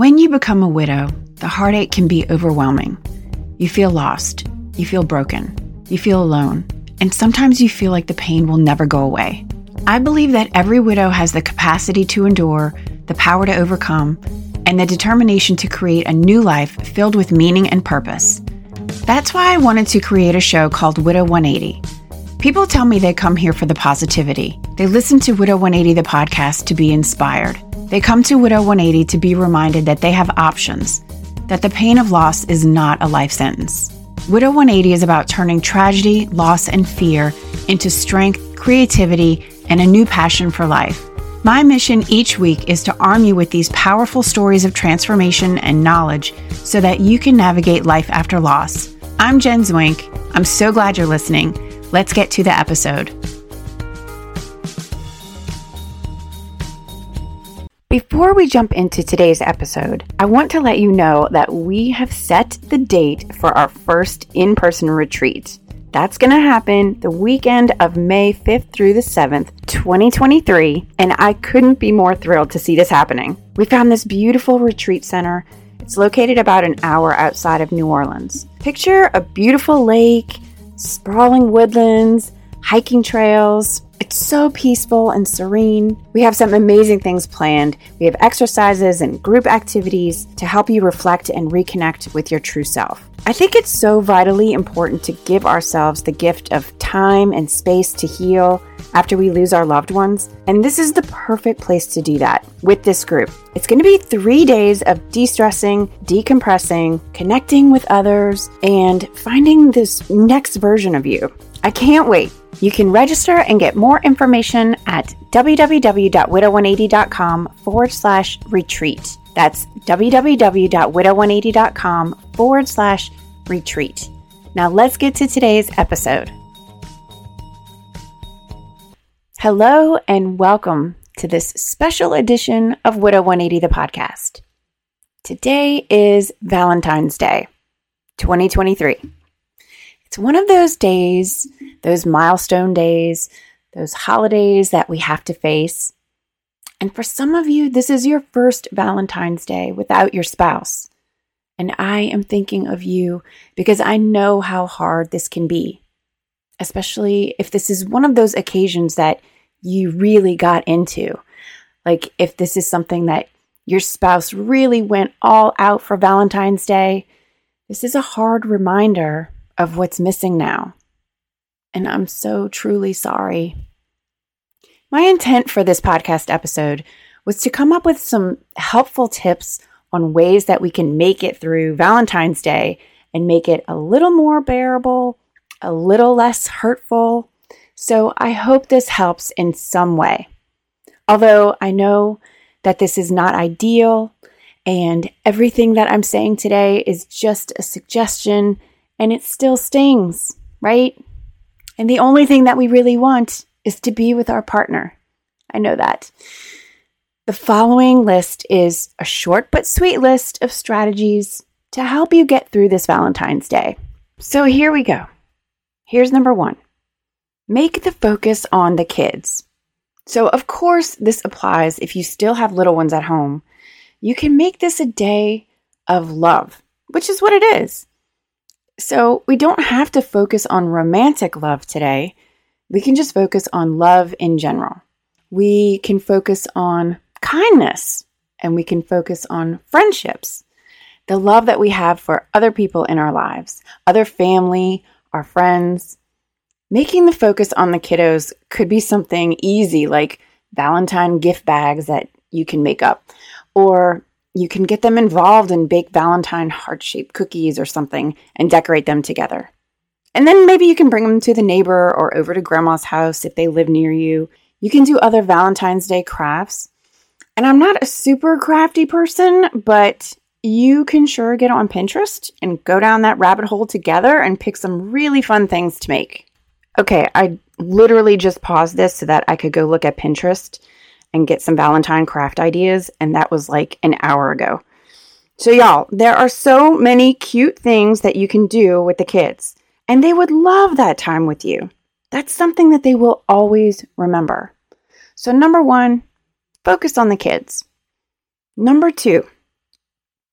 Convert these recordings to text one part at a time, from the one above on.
When you become a widow, the heartache can be overwhelming. You feel lost, you feel broken, you feel alone, and sometimes you feel like the pain will never go away. I believe that every widow has the capacity to endure, the power to overcome, and the determination to create a new life filled with meaning and purpose. That's why I wanted to create a show called Widow 180. People tell me they come here for the positivity. They listen to Widow 180, the podcast, to be inspired. They come to Widow 180 to be reminded that they have options, that the pain of loss is not a life sentence. Widow 180 is about turning tragedy, loss, and fear into strength, creativity, and a new passion for life. My mission each week is to arm you with these powerful stories of transformation and knowledge so that you can navigate life after loss. I'm Jen Zwink. I'm so glad you're listening. Let's get to the episode. Before we jump into today's episode, I want to let you know that we have set the date for our first in person retreat. That's going to happen the weekend of May 5th through the 7th, 2023, and I couldn't be more thrilled to see this happening. We found this beautiful retreat center. It's located about an hour outside of New Orleans. Picture a beautiful lake, sprawling woodlands, hiking trails, it's so peaceful and serene. We have some amazing things planned. We have exercises and group activities to help you reflect and reconnect with your true self. I think it's so vitally important to give ourselves the gift of time and space to heal after we lose our loved ones. And this is the perfect place to do that with this group. It's going to be three days of de stressing, decompressing, connecting with others, and finding this next version of you. I can't wait. You can register and get more information at www.widow180.com forward slash retreat. That's www.widow180.com forward slash retreat. Now let's get to today's episode. Hello and welcome to this special edition of Widow 180 the podcast. Today is Valentine's Day, 2023. It's one of those days, those milestone days, those holidays that we have to face. And for some of you, this is your first Valentine's Day without your spouse. And I am thinking of you because I know how hard this can be, especially if this is one of those occasions that you really got into. Like if this is something that your spouse really went all out for Valentine's Day, this is a hard reminder of what's missing now. And I'm so truly sorry. My intent for this podcast episode was to come up with some helpful tips on ways that we can make it through Valentine's Day and make it a little more bearable, a little less hurtful. So I hope this helps in some way. Although I know that this is not ideal and everything that I'm saying today is just a suggestion and it still stings, right? And the only thing that we really want is to be with our partner. I know that. The following list is a short but sweet list of strategies to help you get through this Valentine's Day. So here we go. Here's number one make the focus on the kids. So, of course, this applies if you still have little ones at home. You can make this a day of love, which is what it is. So we don't have to focus on romantic love today. We can just focus on love in general. We can focus on kindness and we can focus on friendships, the love that we have for other people in our lives, other family, our friends. Making the focus on the kiddos could be something easy like Valentine gift bags that you can make up, or you can get them involved and bake Valentine heart shaped cookies or something and decorate them together. And then maybe you can bring them to the neighbor or over to grandma's house if they live near you. You can do other Valentine's Day crafts. And I'm not a super crafty person, but you can sure get on Pinterest and go down that rabbit hole together and pick some really fun things to make. Okay, I literally just paused this so that I could go look at Pinterest and get some Valentine craft ideas. And that was like an hour ago. So, y'all, there are so many cute things that you can do with the kids, and they would love that time with you. That's something that they will always remember. So, number one, focus on the kids. Number two,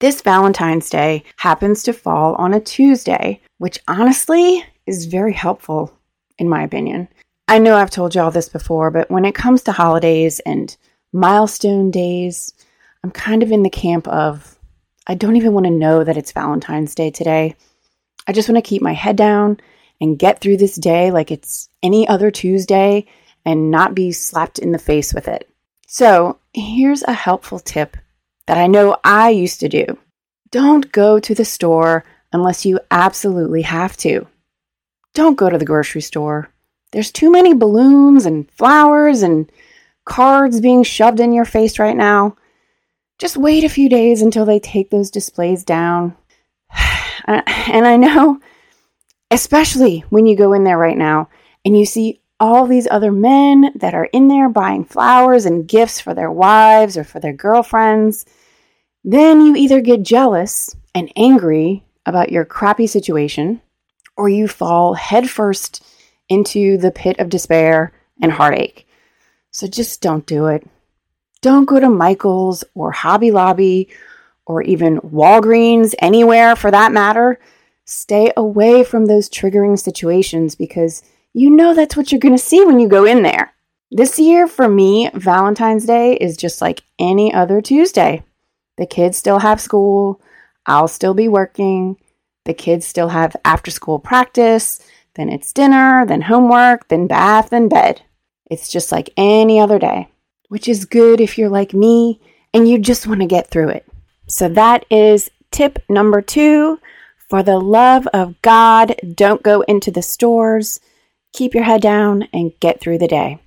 This Valentine's Day happens to fall on a Tuesday, which honestly is very helpful, in my opinion. I know I've told y'all this before, but when it comes to holidays and milestone days, I'm kind of in the camp of I don't even want to know that it's Valentine's Day today. I just want to keep my head down and get through this day like it's any other Tuesday and not be slapped in the face with it. So, here's a helpful tip that I know I used to do. Don't go to the store unless you absolutely have to. Don't go to the grocery store. There's too many balloons and flowers and cards being shoved in your face right now. Just wait a few days until they take those displays down. and I know, especially when you go in there right now and you see all these other men that are in there buying flowers and gifts for their wives or for their girlfriends then you either get jealous and angry about your crappy situation, or you fall headfirst into the pit of despair and heartache. So just don't do it. Don't go to Michael's or Hobby Lobby or even Walgreens, anywhere for that matter. Stay away from those triggering situations because you know that's what you're going to see when you go in there. This year, for me, Valentine's Day is just like any other Tuesday. The kids still have school. I'll still be working. The kids still have after school practice. Then it's dinner, then homework, then bath, then bed. It's just like any other day, which is good if you're like me and you just want to get through it. So that is tip number two. For the love of God, don't go into the stores. Keep your head down and get through the day.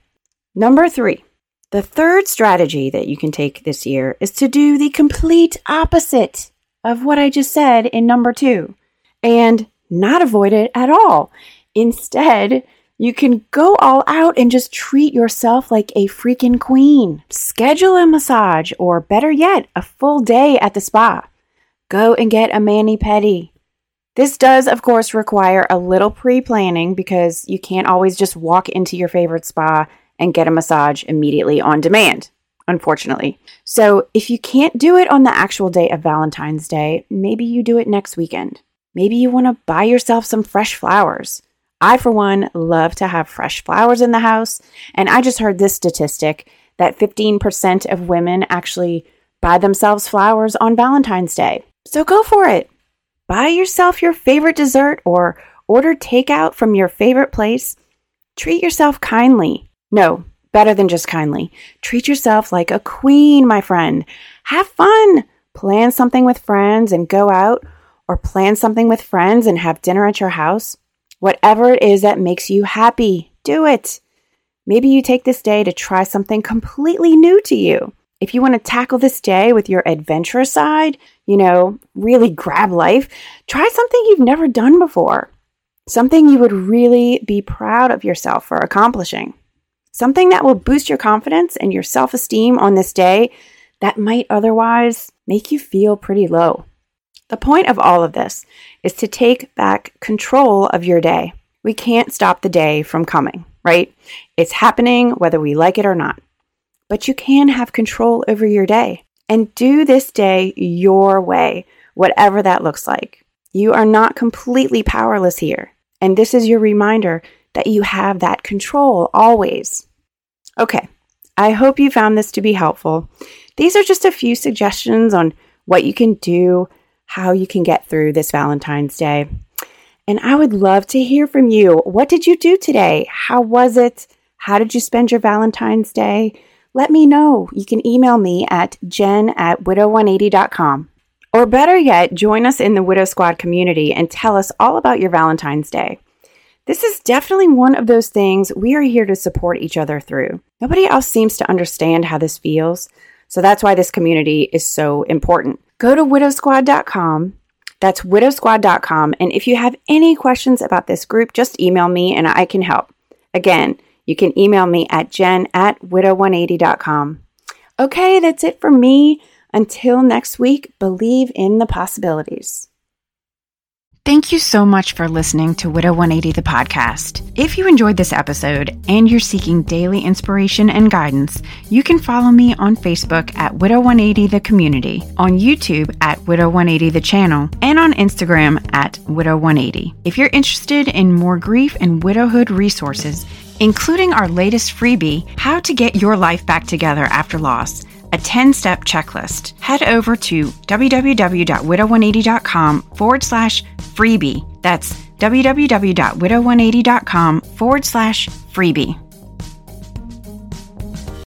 Number three, the third strategy that you can take this year is to do the complete opposite of what I just said in number two and not avoid it at all. Instead, you can go all out and just treat yourself like a freaking queen. Schedule a massage, or better yet, a full day at the spa. Go and get a mani pedi. This does, of course, require a little pre planning because you can't always just walk into your favorite spa and get a massage immediately on demand, unfortunately. So if you can't do it on the actual day of Valentine's Day, maybe you do it next weekend. Maybe you want to buy yourself some fresh flowers. I, for one, love to have fresh flowers in the house. And I just heard this statistic that 15% of women actually buy themselves flowers on Valentine's Day. So go for it. Buy yourself your favorite dessert or order takeout from your favorite place. Treat yourself kindly. No, better than just kindly. Treat yourself like a queen, my friend. Have fun. Plan something with friends and go out, or plan something with friends and have dinner at your house. Whatever it is that makes you happy, do it. Maybe you take this day to try something completely new to you. If you want to tackle this day with your adventurous side, you know, really grab life, try something you've never done before. Something you would really be proud of yourself for accomplishing something that will boost your confidence and your self esteem on this day that might otherwise make you feel pretty low. The point of all of this is to take back control of your day. We can't stop the day from coming, right? It's happening whether we like it or not. But you can have control over your day and do this day your way, whatever that looks like. You are not completely powerless here. And this is your reminder that you have that control always. Okay, I hope you found this to be helpful. These are just a few suggestions on what you can do, how you can get through this Valentine's Day. And I would love to hear from you. What did you do today? How was it? How did you spend your Valentine's Day? Let me know. You can email me at jen at widow180.com. Or better yet, join us in the Widow Squad community and tell us all about your Valentine's Day. This is definitely one of those things we are here to support each other through. Nobody else seems to understand how this feels, so that's why this community is so important. Go to widowsquad.com. That's widowsquad.com. And if you have any questions about this group, just email me and I can help. Again, you can email me at jen at widow180.com. Okay, that's it for me. Until next week, believe in the possibilities. Thank you so much for listening to Widow 180 the podcast. If you enjoyed this episode and you're seeking daily inspiration and guidance, you can follow me on Facebook at Widow 180 the community, on YouTube at Widow 180 the channel, and on Instagram at Widow 180. If you're interested in more grief and widowhood resources, including our latest freebie, How to Get Your Life Back Together After Loss, a 10 step checklist, head over to www.widow180.com forward slash freebie. That's www.widow180.com forward slash freebie.